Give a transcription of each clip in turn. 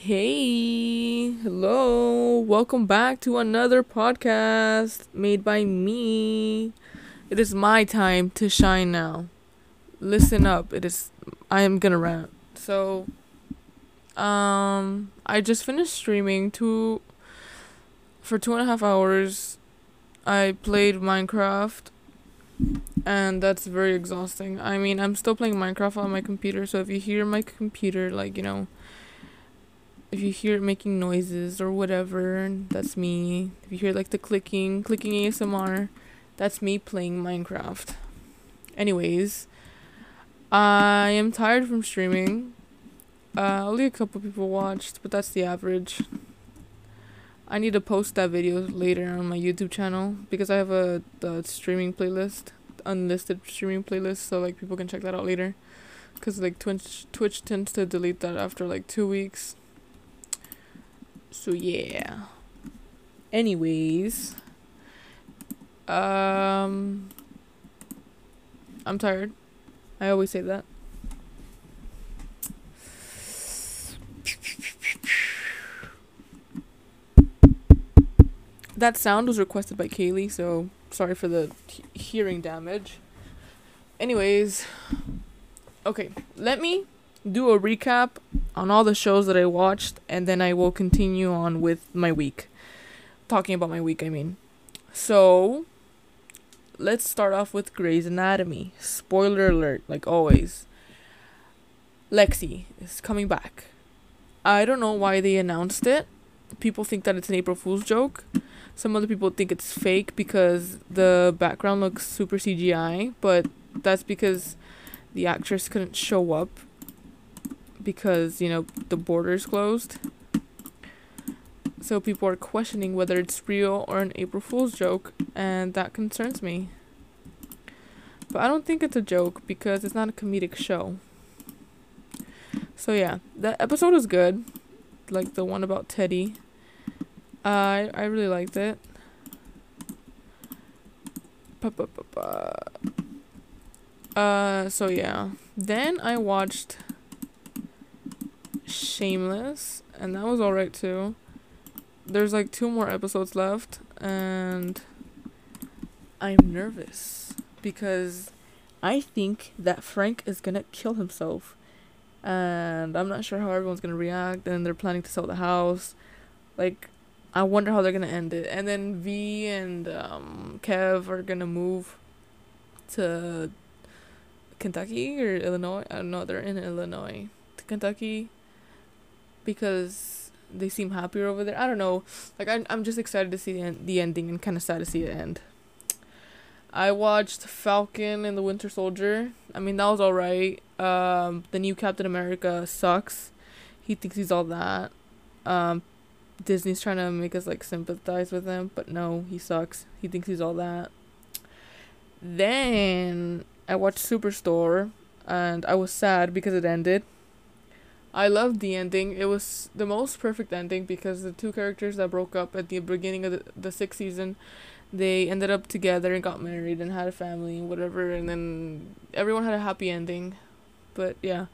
Hey, hello, welcome back to another podcast made by me. It is my time to shine now. Listen up, it is, I am gonna rant. So, um, I just finished streaming two, for two and a half hours. I played Minecraft, and that's very exhausting. I mean, I'm still playing Minecraft on my computer, so if you hear my computer, like, you know, if you hear it making noises or whatever, that's me. If you hear like the clicking, clicking ASMR, that's me playing Minecraft. Anyways, I am tired from streaming. Uh, only a couple people watched, but that's the average. I need to post that video later on my YouTube channel because I have a the streaming playlist, unlisted streaming playlist, so like people can check that out later. Cause like Twitch Twitch tends to delete that after like two weeks. So yeah. Anyways, um, I'm tired. I always say that. That sound was requested by Kaylee, so sorry for the he- hearing damage. Anyways, okay, let me do a recap on all the shows that I watched, and then I will continue on with my week. Talking about my week, I mean. So, let's start off with Grey's Anatomy. Spoiler alert, like always. Lexi is coming back. I don't know why they announced it. People think that it's an April Fool's joke. Some other people think it's fake because the background looks super CGI, but that's because the actress couldn't show up because, you know, the border's closed. So people are questioning whether it's real or an April Fool's joke, and that concerns me. But I don't think it's a joke because it's not a comedic show. So yeah, that episode was good. Like the one about Teddy. I I really liked it. Uh so yeah. Then I watched Shameless and that was alright too. There's like two more episodes left and I'm nervous because I think that Frank is gonna kill himself. And I'm not sure how everyone's gonna react and they're planning to sell the house. Like I wonder how they're gonna end it. And then V and um, Kev are gonna move to Kentucky or Illinois. I don't know. They're in Illinois to Kentucky because they seem happier over there. I don't know. Like I'm, I'm just excited to see the end, the ending and kind of sad to see it end. I watched Falcon and the Winter Soldier. I mean that was alright. Um, the new Captain America sucks. He thinks he's all that. Um, Disney's trying to make us like sympathize with him, but no, he sucks. He thinks he's all that. Then I watched Superstore and I was sad because it ended. I loved the ending. It was the most perfect ending because the two characters that broke up at the beginning of the, the sixth season, they ended up together and got married and had a family and whatever and then everyone had a happy ending. But yeah.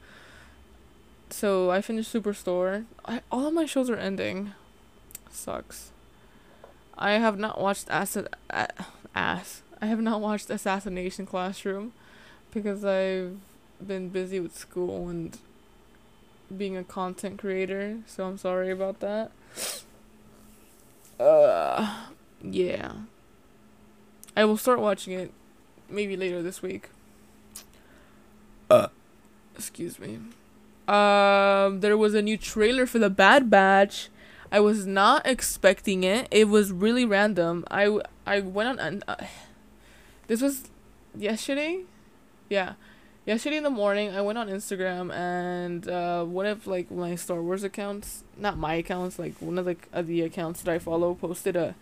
So I finished Superstore. I, all of my shows are ending sucks. I have not watched Acid uh, Ass. I have not watched Assassination Classroom because I've been busy with school and being a content creator, so I'm sorry about that. Uh yeah. I will start watching it maybe later this week. Uh excuse me. Um there was a new trailer for the Bad Batch I was not expecting it. It was really random. I, I went on. Uh, this was yesterday? Yeah. Yesterday in the morning, I went on Instagram and uh, one of like my Star Wars accounts, not my accounts, like one of the uh, the accounts that I follow posted a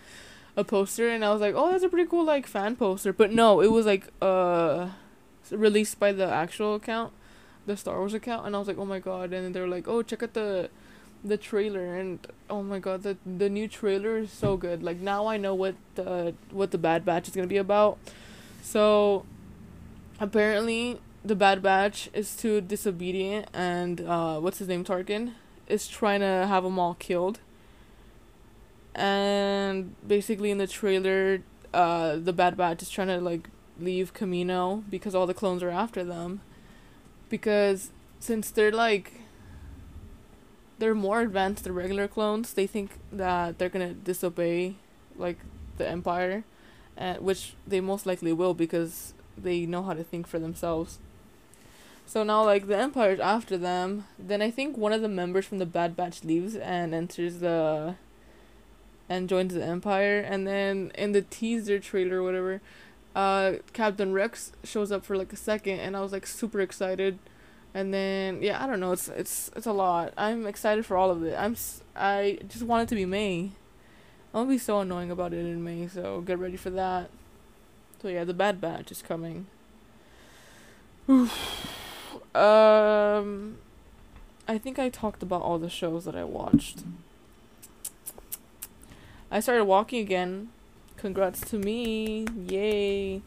a poster and I was like, "Oh, that's a pretty cool like fan poster." But no, it was like uh released by the actual account, the Star Wars account, and I was like, "Oh my god." And they were like, "Oh, check out the the trailer and oh my god the the new trailer is so good like now i know what the what the bad batch is going to be about so apparently the bad batch is too disobedient and uh what's his name tarkin is trying to have them all killed. And basically in the trailer, uh, the Bad Batch is trying to like leave Kamino because all the clones are after them. Because since they're like they're more advanced than regular clones, they think that they're gonna disobey like the Empire, and which they most likely will because they know how to think for themselves. So now like the Empire's after them, then I think one of the members from the Bad Batch leaves and enters the and joins the Empire and then in the teaser trailer or whatever, uh Captain Rex shows up for like a second and I was like super excited. And then yeah, I don't know, it's it's it's a lot. I'm excited for all of it. I'm I just want it to be May. I'll be so annoying about it in May, so get ready for that. So yeah, the Bad Batch is coming. um, I think I talked about all the shows that I watched. I started walking again. Congrats to me. Yay.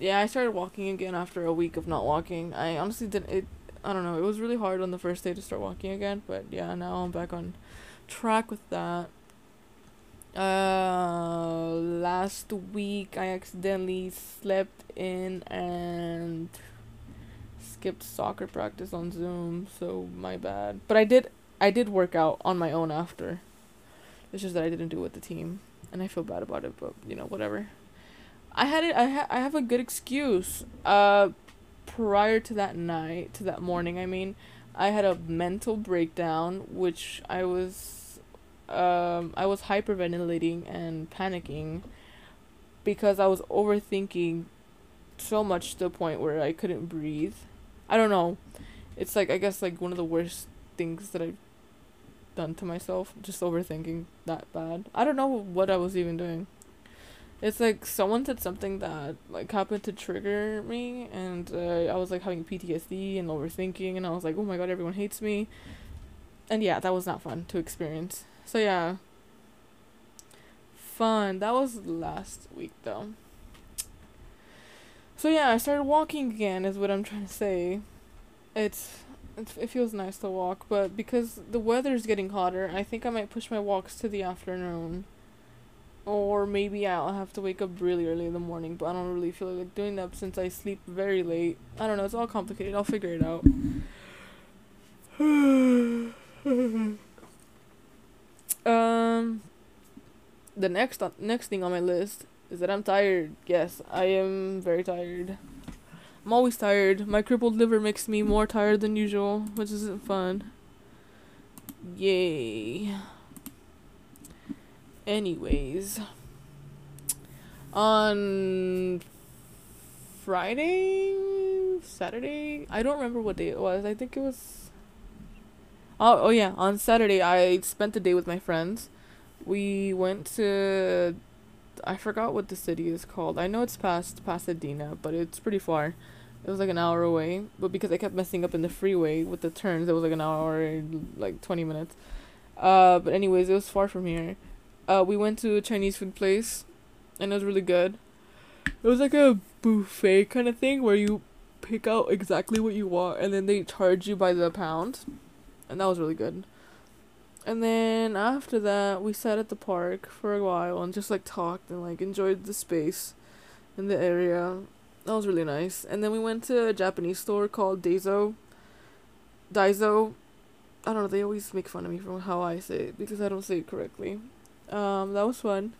Yeah, I started walking again after a week of not walking. I honestly didn't it I don't know. It was really hard on the first day to start walking again, but yeah, now I'm back on track with that. Uh last week I accidentally slept in and skipped soccer practice on Zoom, so my bad. But I did I did work out on my own after. It's just that I didn't do it with the team, and I feel bad about it. But you know, whatever. I had it. I ha- I have a good excuse. Uh, prior to that night, to that morning, I mean, I had a mental breakdown, which I was, um, I was hyperventilating and panicking, because I was overthinking, so much to the point where I couldn't breathe. I don't know. It's like I guess like one of the worst things that I've done to myself, just overthinking that bad. I don't know what I was even doing. It's like someone said something that like happened to trigger me, and uh, I was like having PTSD and overthinking, and I was like, oh my god, everyone hates me, and yeah, that was not fun to experience. So yeah, fun. That was last week though. So yeah, I started walking again. Is what I'm trying to say. It's, it feels nice to walk, but because the weather's getting hotter, I think I might push my walks to the afternoon. Or maybe I'll have to wake up really early in the morning, but I don't really feel like doing that since I sleep very late. I don't know, it's all complicated. I'll figure it out. um the next next thing on my list is that I'm tired. Yes, I am very tired. I'm always tired. My crippled liver makes me more tired than usual, which isn't fun. Yay. Anyways, on Friday, Saturday, I don't remember what day it was. I think it was. Oh, oh yeah, on Saturday I spent the day with my friends. We went to I forgot what the city is called. I know it's past Pasadena, but it's pretty far. It was like an hour away, but because I kept messing up in the freeway with the turns, it was like an hour, like twenty minutes. Uh, but anyways, it was far from here. Uh, we went to a Chinese food place, and it was really good. It was like a buffet kind of thing where you pick out exactly what you want, and then they charge you by the pound, and that was really good. And then after that, we sat at the park for a while and just like talked and like enjoyed the space in the area. That was really nice. And then we went to a Japanese store called Daiso. Daiso. I don't know, they always make fun of me for how I say it because I don't say it correctly. Um, that was fun.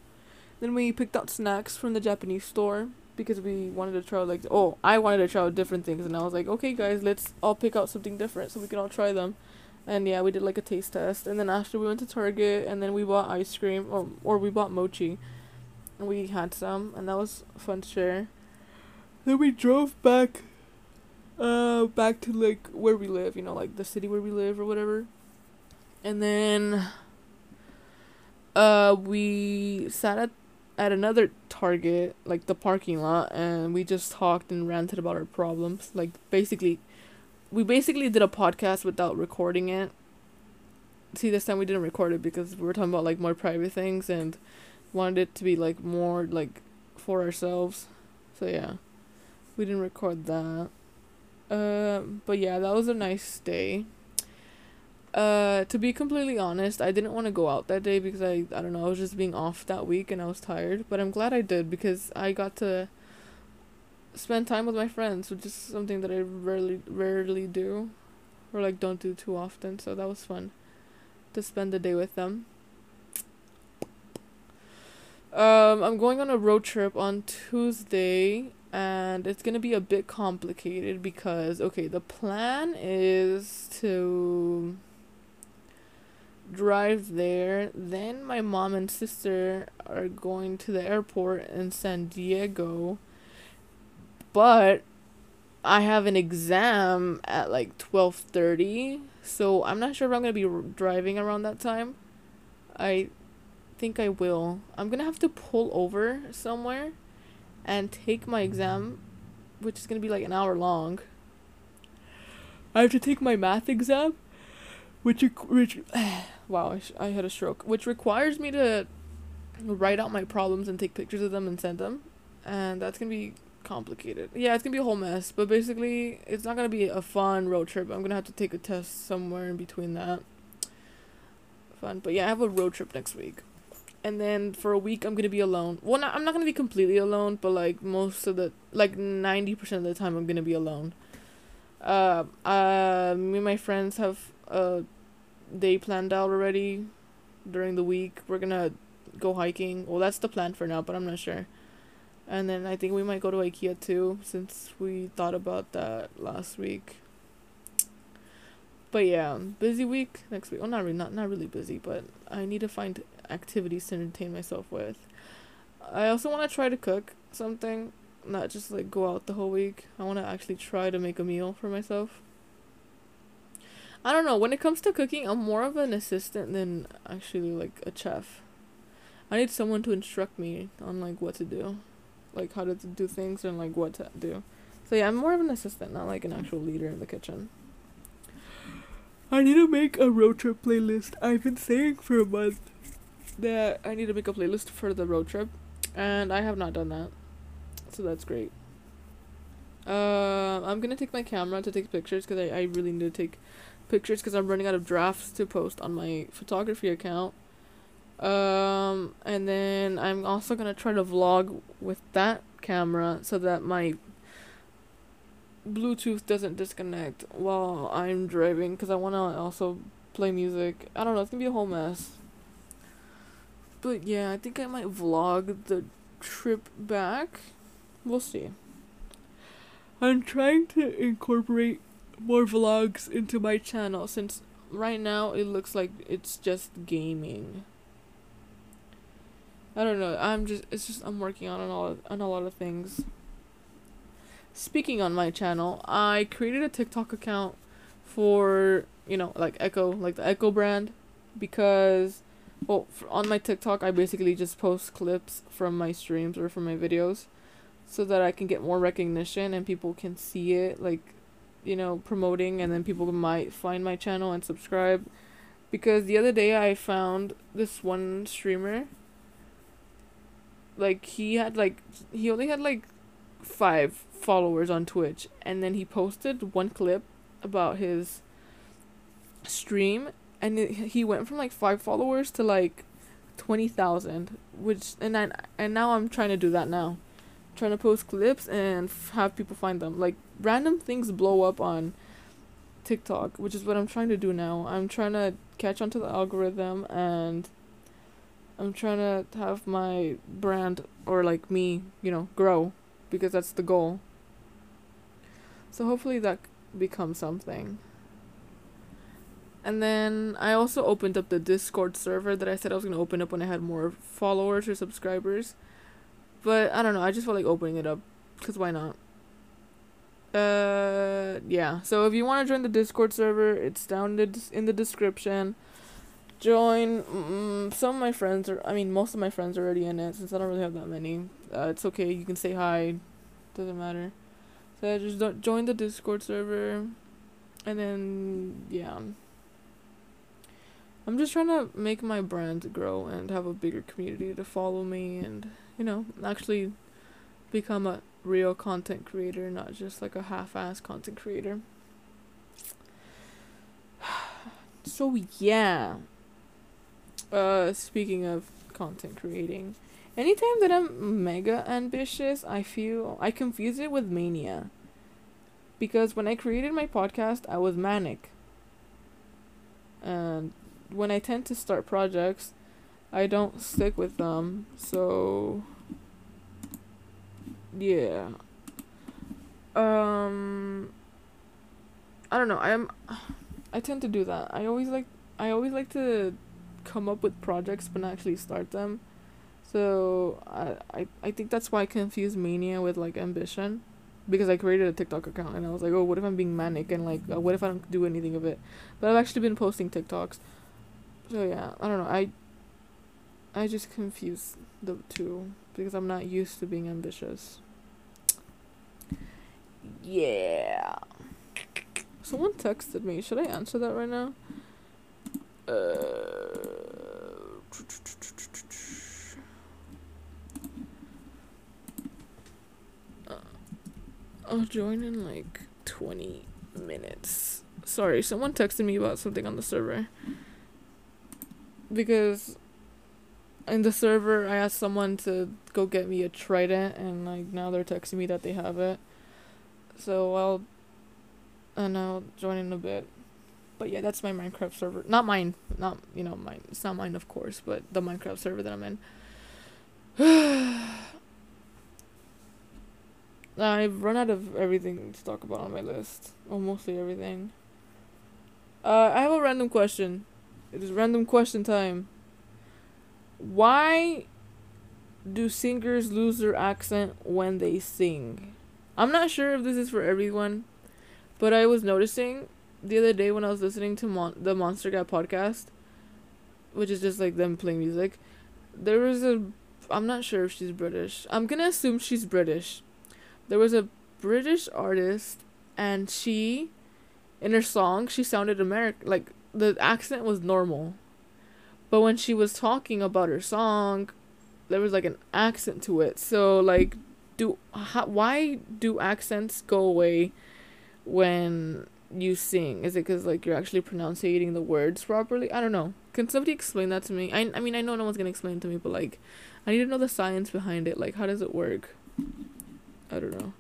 Then we picked out snacks from the Japanese store because we wanted to try like oh, I wanted to try different things and I was like, "Okay, guys, let's all pick out something different so we can all try them." And yeah, we did like a taste test. And then after we went to Target and then we bought ice cream or or we bought mochi. And we had some and that was fun to share. Then we drove back uh back to like where we live, you know, like the city where we live or whatever. And then uh we sat at at another Target, like the parking lot, and we just talked and ranted about our problems. Like basically we basically did a podcast without recording it. See, this time we didn't record it because we were talking about like more private things and wanted it to be like more like for ourselves. So yeah, we didn't record that. Uh, but yeah, that was a nice day. Uh, to be completely honest, I didn't want to go out that day because I I don't know I was just being off that week and I was tired. But I'm glad I did because I got to spend time with my friends, which is something that I rarely rarely do, or like don't do too often. So that was fun to spend the day with them. Um, I'm going on a road trip on Tuesday, and it's gonna be a bit complicated because okay, the plan is to drive there. Then my mom and sister are going to the airport in San Diego, but I have an exam at like twelve thirty, so I'm not sure if I'm gonna be r- driving around that time. I think I will. I'm gonna have to pull over somewhere and take my exam, which is gonna be like an hour long. I have to take my math exam, which which wow I, I had a stroke, which requires me to write out my problems and take pictures of them and send them, and that's gonna be complicated. Yeah, it's gonna be a whole mess, but basically it's not gonna be a fun road trip. I'm gonna have to take a test somewhere in between that. Fun, but yeah, I have a road trip next week and then for a week I'm gonna be alone. Well, not, I'm not gonna be completely alone, but like most of the like ninety percent of the time I'm gonna be alone. Uh, uh, me and my friends have a day planned out already. During the week, we're gonna go hiking. Well, that's the plan for now, but I'm not sure. And then I think we might go to IKEA too, since we thought about that last week. But yeah, busy week next week. Well, not really, not not really busy, but I need to find activities to entertain myself with. I also want to try to cook something, not just like go out the whole week. I want to actually try to make a meal for myself. I don't know, when it comes to cooking, I'm more of an assistant than actually like a chef. I need someone to instruct me on like what to do, like how to do things and like what to do. So yeah, I'm more of an assistant, not like an actual leader in the kitchen. I need to make a road trip playlist. I've been saying for a month that I need to make a playlist for the road trip, and I have not done that, so that's great. Uh, I'm gonna take my camera to take pictures because I, I really need to take pictures because I'm running out of drafts to post on my photography account. Um, and then I'm also gonna try to vlog with that camera so that my Bluetooth doesn't disconnect while I'm driving because I want to also play music. I don't know, it's gonna be a whole mess. But yeah, I think I might vlog the trip back. We'll see. I'm trying to incorporate more vlogs into my channel since right now it looks like it's just gaming. I don't know. I'm just it's just I'm working on all on a lot of things. Speaking on my channel, I created a TikTok account for, you know, like Echo, like the Echo brand because well, on my TikTok, I basically just post clips from my streams or from my videos so that I can get more recognition and people can see it, like, you know, promoting, and then people might find my channel and subscribe. Because the other day I found this one streamer, like, he had, like, he only had, like, five followers on Twitch, and then he posted one clip about his stream and it, he went from like five followers to like twenty thousand, which and I and now I'm trying to do that now, trying to post clips and f- have people find them. Like random things blow up on TikTok, which is what I'm trying to do now. I'm trying to catch onto the algorithm and I'm trying to have my brand or like me, you know, grow because that's the goal. So hopefully that becomes something. And then I also opened up the Discord server that I said I was going to open up when I had more followers or subscribers. But I don't know, I just felt like opening it up cuz why not? Uh yeah. So if you want to join the Discord server, it's down in the, in the description. Join mm, some of my friends are I mean most of my friends are already in it since I don't really have that many. Uh, it's okay. You can say hi. Doesn't matter. So I just don't join the Discord server and then yeah. I'm just trying to make my brand grow and have a bigger community to follow me and, you know, actually become a real content creator, not just like a half ass content creator. So yeah. Uh speaking of content creating, anytime that I'm mega ambitious, I feel I confuse it with mania. Because when I created my podcast, I was manic. And when I tend to start projects, I don't stick with them. So yeah. Um I don't know. I'm I tend to do that. I always like I always like to come up with projects but not actually start them. So I I, I think that's why I confuse mania with like ambition. Because I created a TikTok account and I was like, oh, what if I'm being manic and like, uh, what if I don't do anything of it? But I've actually been posting TikToks. So yeah, I don't know. I I just confuse the two because I'm not used to being ambitious. Yeah. Someone texted me. Should I answer that right now? Uh, Uh, I'll join in like 20 minutes. Sorry, someone texted me about something on the server. Because in the server, I asked someone to go get me a trident, and like now they're texting me that they have it. So I'll, and I'll join in a bit. But yeah, that's my Minecraft server. Not mine. Not you know mine. It's not mine, of course, but the Minecraft server that I'm in. I've run out of everything to talk about on my list. Or mostly everything. Uh, I have a random question. It is random question time. Why do singers lose their accent when they sing? I'm not sure if this is for everyone, but I was noticing the other day when I was listening to Mon- the Monster Guy podcast, which is just like them playing music. There was a I'm not sure if she's British. I'm gonna assume she's British. There was a British artist, and she, in her song, she sounded American. Like the accent was normal, but when she was talking about her song, there was like an accent to it. So like, do how, why do accents go away when you sing? Is it because like you're actually pronouncing the words properly? I don't know. Can somebody explain that to me? I I mean I know no one's gonna explain to me, but like, I need to know the science behind it. Like, how does it work? I don't know.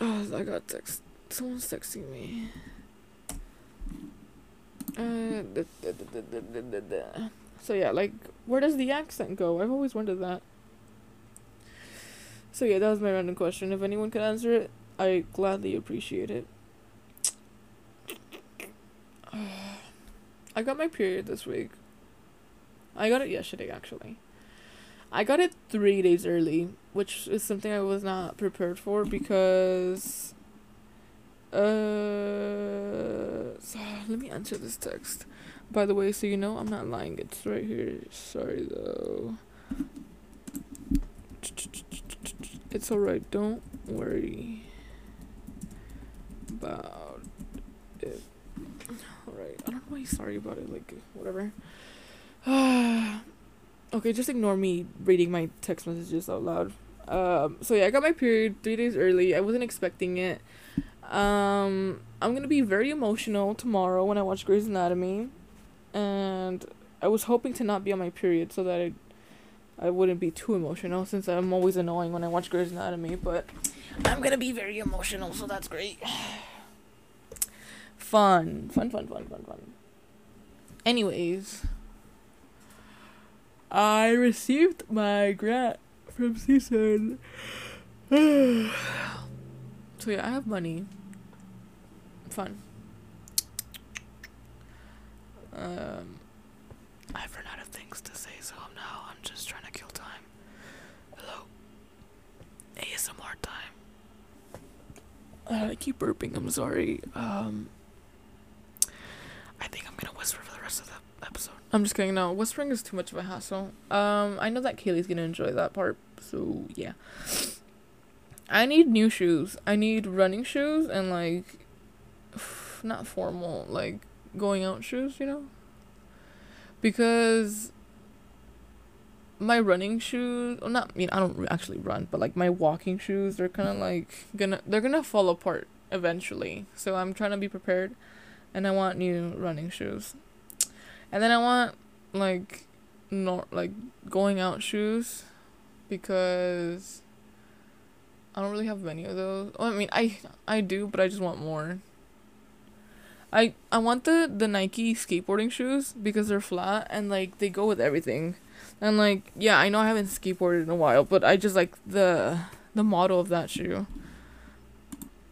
Oh, I got text. Someone's texting me. Uh, da, da, da, so yeah, like, where does the accent go? I've always wondered that. So yeah, that was my random question. If anyone can answer it, I gladly appreciate it. I got my period this week. I got it yesterday, actually. I got it three days early, which is something I was not prepared for because. Uh, so, let me answer this text. By the way, so you know I'm not lying. It's right here. Sorry though. It's alright. Don't worry about it. Alright. I don't know why he's sorry about it. Like, whatever. Okay, just ignore me reading my text messages out loud. Um, so yeah, I got my period three days early. I wasn't expecting it. Um, I'm gonna be very emotional tomorrow when I watch Grey's Anatomy, and I was hoping to not be on my period so that I, I wouldn't be too emotional since I'm always annoying when I watch Grey's Anatomy. But I'm gonna be very emotional, so that's great. fun, fun, fun, fun, fun, fun. Anyways. I received my grant from CSUN. so yeah, I have money. Fun. Um, I've run out of things to say, so now I'm just trying to kill time. Hello. ASMR time. Uh, I keep burping. I'm sorry. Um, I think I'm gonna whisper for the rest of the episode. I'm just kidding. No, whispering is too much of a hassle. Um, I know that Kaylee's gonna enjoy that part, so yeah. I need new shoes. I need running shoes and like, not formal, like going out shoes. You know. Because my running shoes, well, not I mean I don't actually run, but like my walking shoes, they're kind of like gonna they're gonna fall apart eventually. So I'm trying to be prepared and I want new running shoes. And then I want like not like going out shoes because I don't really have many of those. I mean, I I do, but I just want more. I I want the the Nike skateboarding shoes because they're flat and like they go with everything. And like yeah, I know I haven't skateboarded in a while, but I just like the the model of that shoe.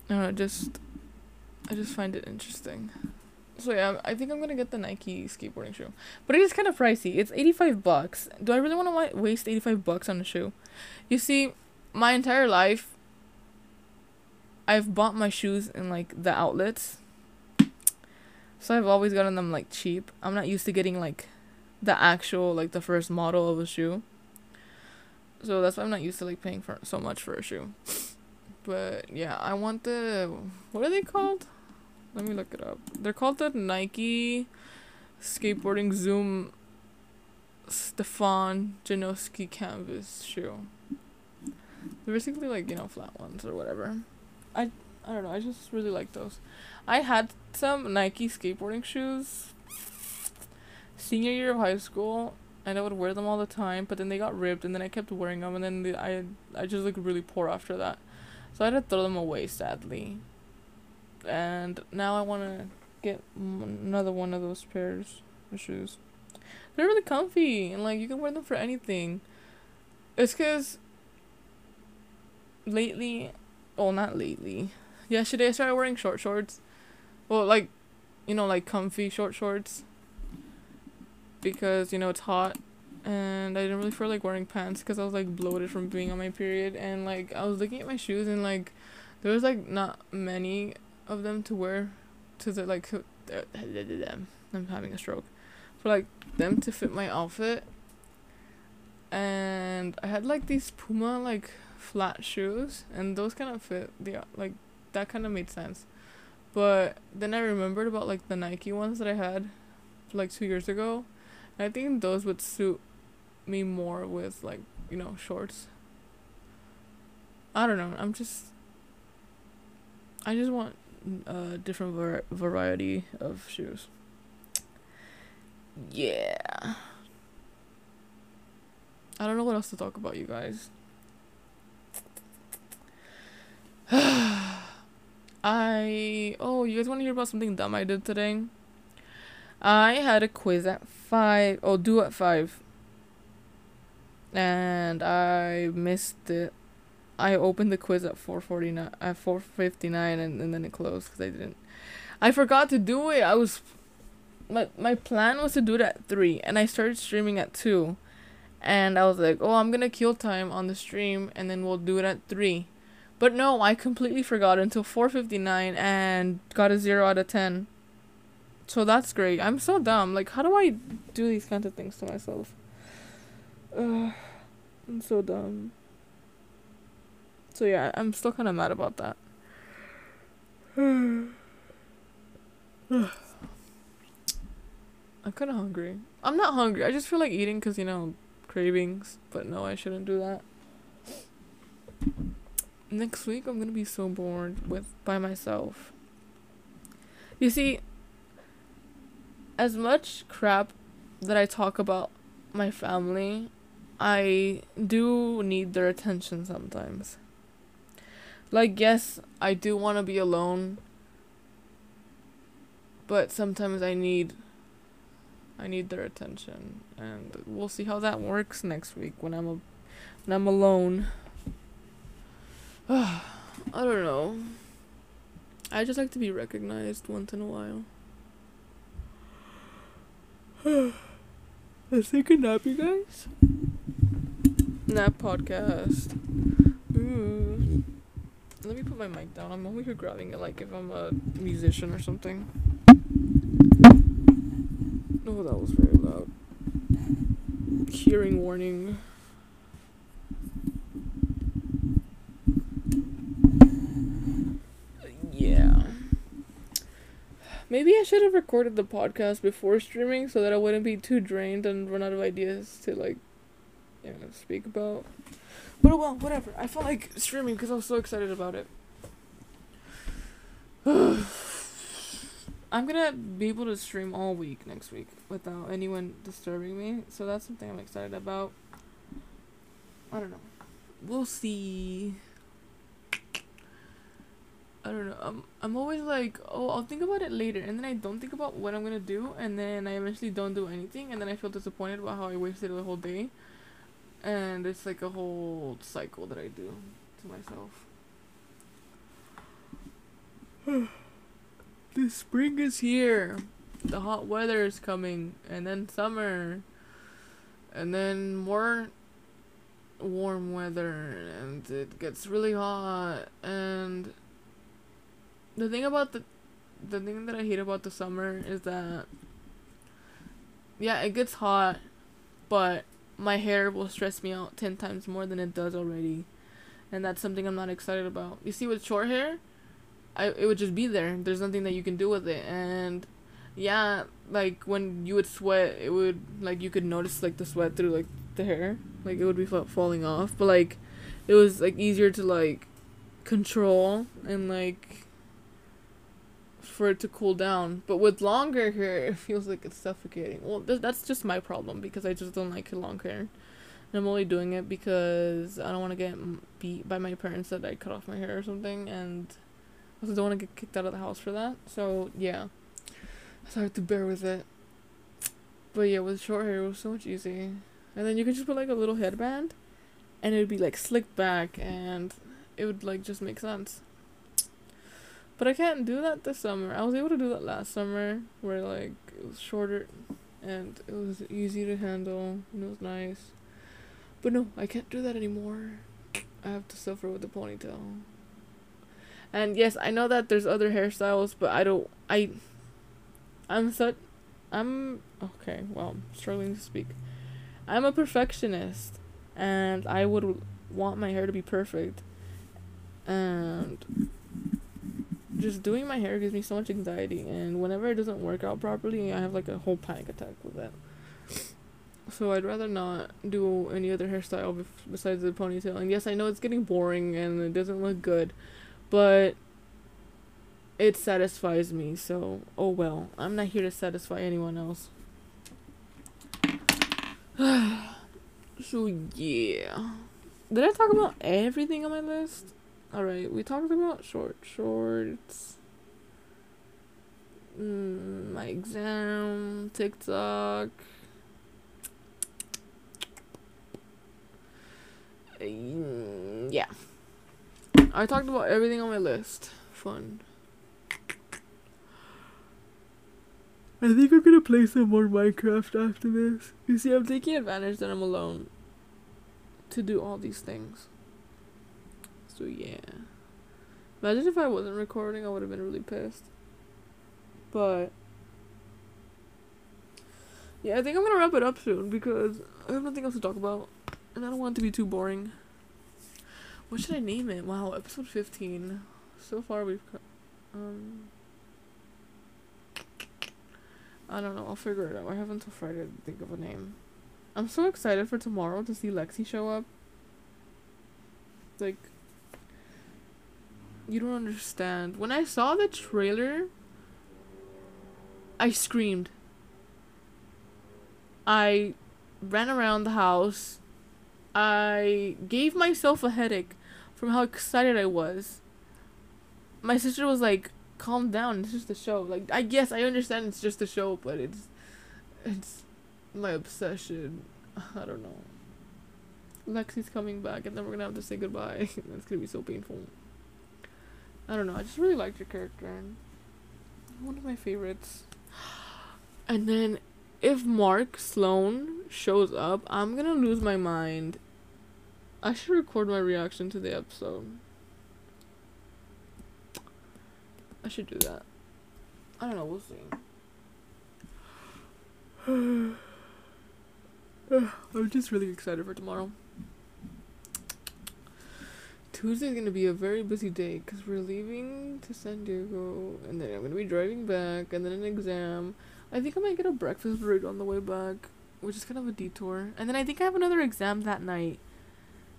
And I just I just find it interesting. So yeah, I think I'm gonna get the Nike skateboarding shoe, but it is kind of pricey. It's eighty five bucks. Do I really want to waste eighty five bucks on a shoe? You see, my entire life, I've bought my shoes in like the outlets. So I've always gotten them like cheap. I'm not used to getting like the actual like the first model of a shoe. So that's why I'm not used to like paying for so much for a shoe. But yeah, I want the what are they called? Let me look it up. They're called the Nike skateboarding Zoom Stefan Janoski canvas shoe. They're basically like, you know, flat ones or whatever. I I don't know, I just really like those. I had some Nike skateboarding shoes senior year of high school and I would wear them all the time, but then they got ripped and then I kept wearing them and then the, I I just looked really poor after that. So I had to throw them away sadly and now I want to get another one of those pairs of shoes. They're really comfy and like you can wear them for anything. It's cuz lately, well not lately. Yesterday I started wearing short shorts. Well, like you know, like comfy short shorts because you know it's hot and I didn't really feel like wearing pants because I was like bloated from being on my period and like I was looking at my shoes and like there was like not many of them to wear to the like uh, I'm having a stroke for like them to fit my outfit. And I had like these Puma like flat shoes and those kind of fit the like that kind of made sense. But then I remembered about like the Nike ones that I had like 2 years ago I think those would suit me more with like you know shorts I don't know I'm just I just want a different var- variety of shoes. Yeah. I don't know what else to talk about, you guys. I oh, you guys want to hear about something dumb I did today? I had a quiz at five. or due at five. And I missed it I opened the quiz at 4:49 at 4:59 and, and then it closed cuz I didn't I forgot to do it. I was my my plan was to do it at 3 and I started streaming at 2. And I was like, "Oh, I'm going to kill time on the stream and then we'll do it at 3." But no, I completely forgot until 4:59 and got a 0 out of 10. So that's great. I'm so dumb. Like how do I do these kinds of things to myself? I'm so dumb. So yeah, I'm still kind of mad about that. I'm kind of hungry. I'm not hungry. I just feel like eating because, you know, cravings. But no, I shouldn't do that. Next week, I'm going to be so bored with by myself. You see, as much crap that I talk about my family, I do need their attention sometimes. Like, yes, I do want to be alone. But sometimes I need I need their attention and we'll see how that works next week when I'm a when I'm alone. I don't know. I just like to be recognized once in a while. Let's take a nap, you guys. Nap podcast. Ooh. Let me put my mic down. I'm only here grabbing it like if I'm a musician or something. Oh, that was very loud. Hearing warning. Yeah. Maybe I should have recorded the podcast before streaming so that I wouldn't be too drained and run out of ideas to like, you know, speak about. But well, whatever. I felt like streaming because I was so excited about it. I'm gonna be able to stream all week next week without anyone disturbing me. So that's something I'm excited about. I don't know. We'll see. I don't know. I'm I'm always like, oh, I'll think about it later, and then I don't think about what I'm gonna do, and then I eventually don't do anything, and then I feel disappointed about how I wasted the whole day, and it's like a whole cycle that I do to myself. the spring is here. The hot weather is coming, and then summer, and then more warm weather, and it gets really hot, and the thing about the the thing that I hate about the summer is that yeah, it gets hot, but my hair will stress me out 10 times more than it does already. And that's something I'm not excited about. You see with short hair, I it would just be there. There's nothing that you can do with it and yeah, like when you would sweat, it would like you could notice like the sweat through like the hair, like it would be fa- falling off, but like it was like easier to like control and like for it to cool down. But with longer hair, it feels like it's suffocating. Well, th- that's just my problem because I just don't like long hair. And I'm only doing it because I don't want to get beat by my parents that I cut off my hair or something, and I also don't want to get kicked out of the house for that. So yeah, so I have to bear with it. But yeah, with short hair, it was so much easy. And then you could just put like a little headband, and it would be like slicked back, and it would like just make sense. But I can't do that this summer. I was able to do that last summer where like it was shorter and it was easy to handle and it was nice. But no, I can't do that anymore. I have to suffer with the ponytail. And yes, I know that there's other hairstyles, but I don't I I'm such I'm okay, well, struggling to speak. I'm a perfectionist and I would want my hair to be perfect. And just doing my hair gives me so much anxiety and whenever it doesn't work out properly i have like a whole panic attack with that. So i'd rather not do any other hairstyle besides the ponytail. And yes i know it's getting boring and it doesn't look good but it satisfies me so oh well. I'm not here to satisfy anyone else. So yeah. Did i talk about everything on my list Alright, we talked about short shorts. Mm, my exam, TikTok. Mm, yeah. I talked about everything on my list. Fun. I think I'm gonna play some more Minecraft after this. You see, I'm taking advantage that I'm alone to do all these things. So yeah. Imagine if I wasn't recording, I would have been really pissed. But yeah, I think I'm gonna wrap it up soon because I have nothing else to talk about, and I don't want it to be too boring. What should I name it? Wow, episode fifteen. So far we've, um, I don't know. I'll figure it out. I have until Friday to think of a name. I'm so excited for tomorrow to see Lexi show up. Like, you don't understand. When I saw the trailer, I screamed. I ran around the house. I gave myself a headache from how excited I was. My sister was like, "Calm down. It's just a show." Like, I guess I understand it's just a show, but it's it's my obsession. I don't know. Lexi's coming back, and then we're gonna have to say goodbye. That's gonna be so painful. I don't know. I just really liked your character. And one of my favorites. And then if Mark Sloan shows up, I'm gonna lose my mind. I should record my reaction to the episode. I should do that. I don't know, we'll see. I'm just really excited for tomorrow. Tuesday's gonna be a very busy day because we're leaving to San Diego and then I'm gonna be driving back and then an exam. I think I might get a breakfast burrito on the way back, which is kind of a detour. And then I think I have another exam that night.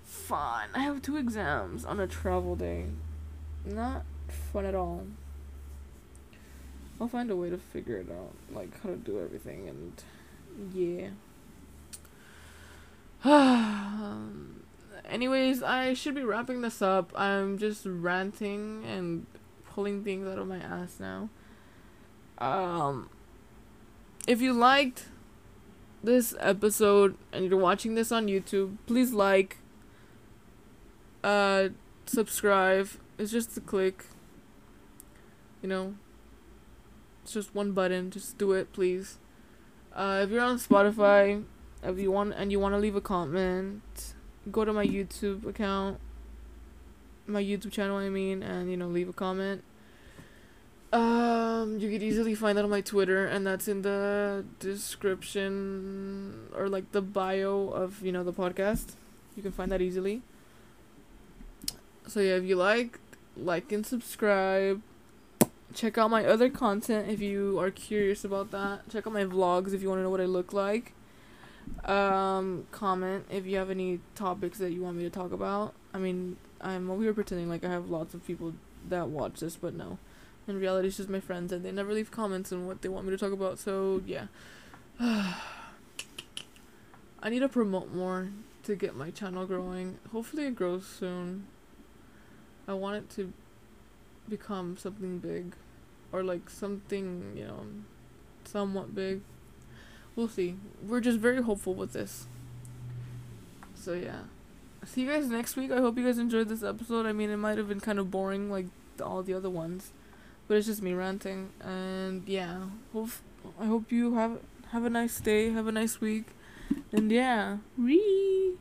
Fun. I have two exams on a travel day. Not fun at all. I'll find a way to figure it out, like how to do everything, and yeah. Um, Anyways, I should be wrapping this up. I'm just ranting and pulling things out of my ass now. Um, if you liked this episode and you're watching this on YouTube, please like, uh, subscribe. It's just a click. You know, it's just one button. Just do it, please. Uh, if you're on Spotify, if you want and you want to leave a comment, go to my YouTube account, my YouTube channel, I mean, and you know, leave a comment. Um, you could easily find that on my Twitter, and that's in the description or like the bio of you know the podcast. You can find that easily. So yeah, if you like, like and subscribe. Check out my other content if you are curious about that. Check out my vlogs if you want to know what I look like. Um, comment if you have any topics that you want me to talk about. I mean, I'm over here pretending like I have lots of people that watch this, but no. In reality, it's just my friends, and they never leave comments on what they want me to talk about. So yeah, I need to promote more to get my channel growing. Hopefully, it grows soon. I want it to become something big, or like something you know, somewhat big. We'll see. We're just very hopeful with this. So yeah. See you guys next week. I hope you guys enjoyed this episode. I mean, it might have been kind of boring like all the other ones but it's just me ranting and yeah hope i hope you have have a nice day have a nice week and yeah Ree.